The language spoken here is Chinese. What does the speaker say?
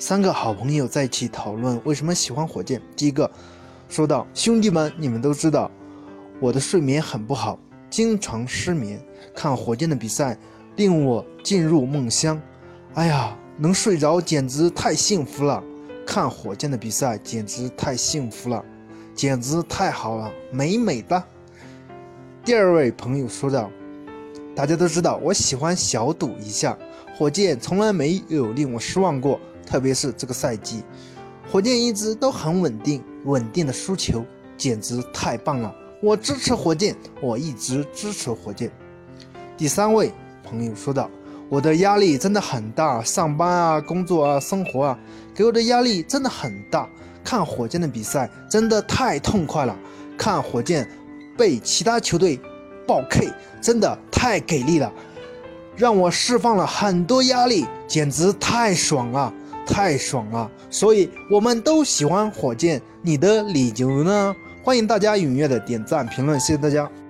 三个好朋友在一起讨论为什么喜欢火箭。第一个说道：“兄弟们，你们都知道，我的睡眠很不好，经常失眠。看火箭的比赛，令我进入梦乡。哎呀，能睡着简直太幸福了！看火箭的比赛简直太幸福了，简直太好了，美美的。”第二位朋友说道：“大家都知道，我喜欢小赌一下。火箭从来没有令我失望过，特别是这个赛季，火箭一直都很稳定，稳定的输球，简直太棒了！我支持火箭，我一直支持火箭。”第三位朋友说道：“我的压力真的很大，上班啊，工作啊，生活啊，给我的压力真的很大。看火箭的比赛真的太痛快了，看火箭。”被其他球队爆 K，真的太给力了，让我释放了很多压力，简直太爽了，太爽了！所以我们都喜欢火箭，你的理由呢？欢迎大家踊跃的点赞评论，谢谢大家。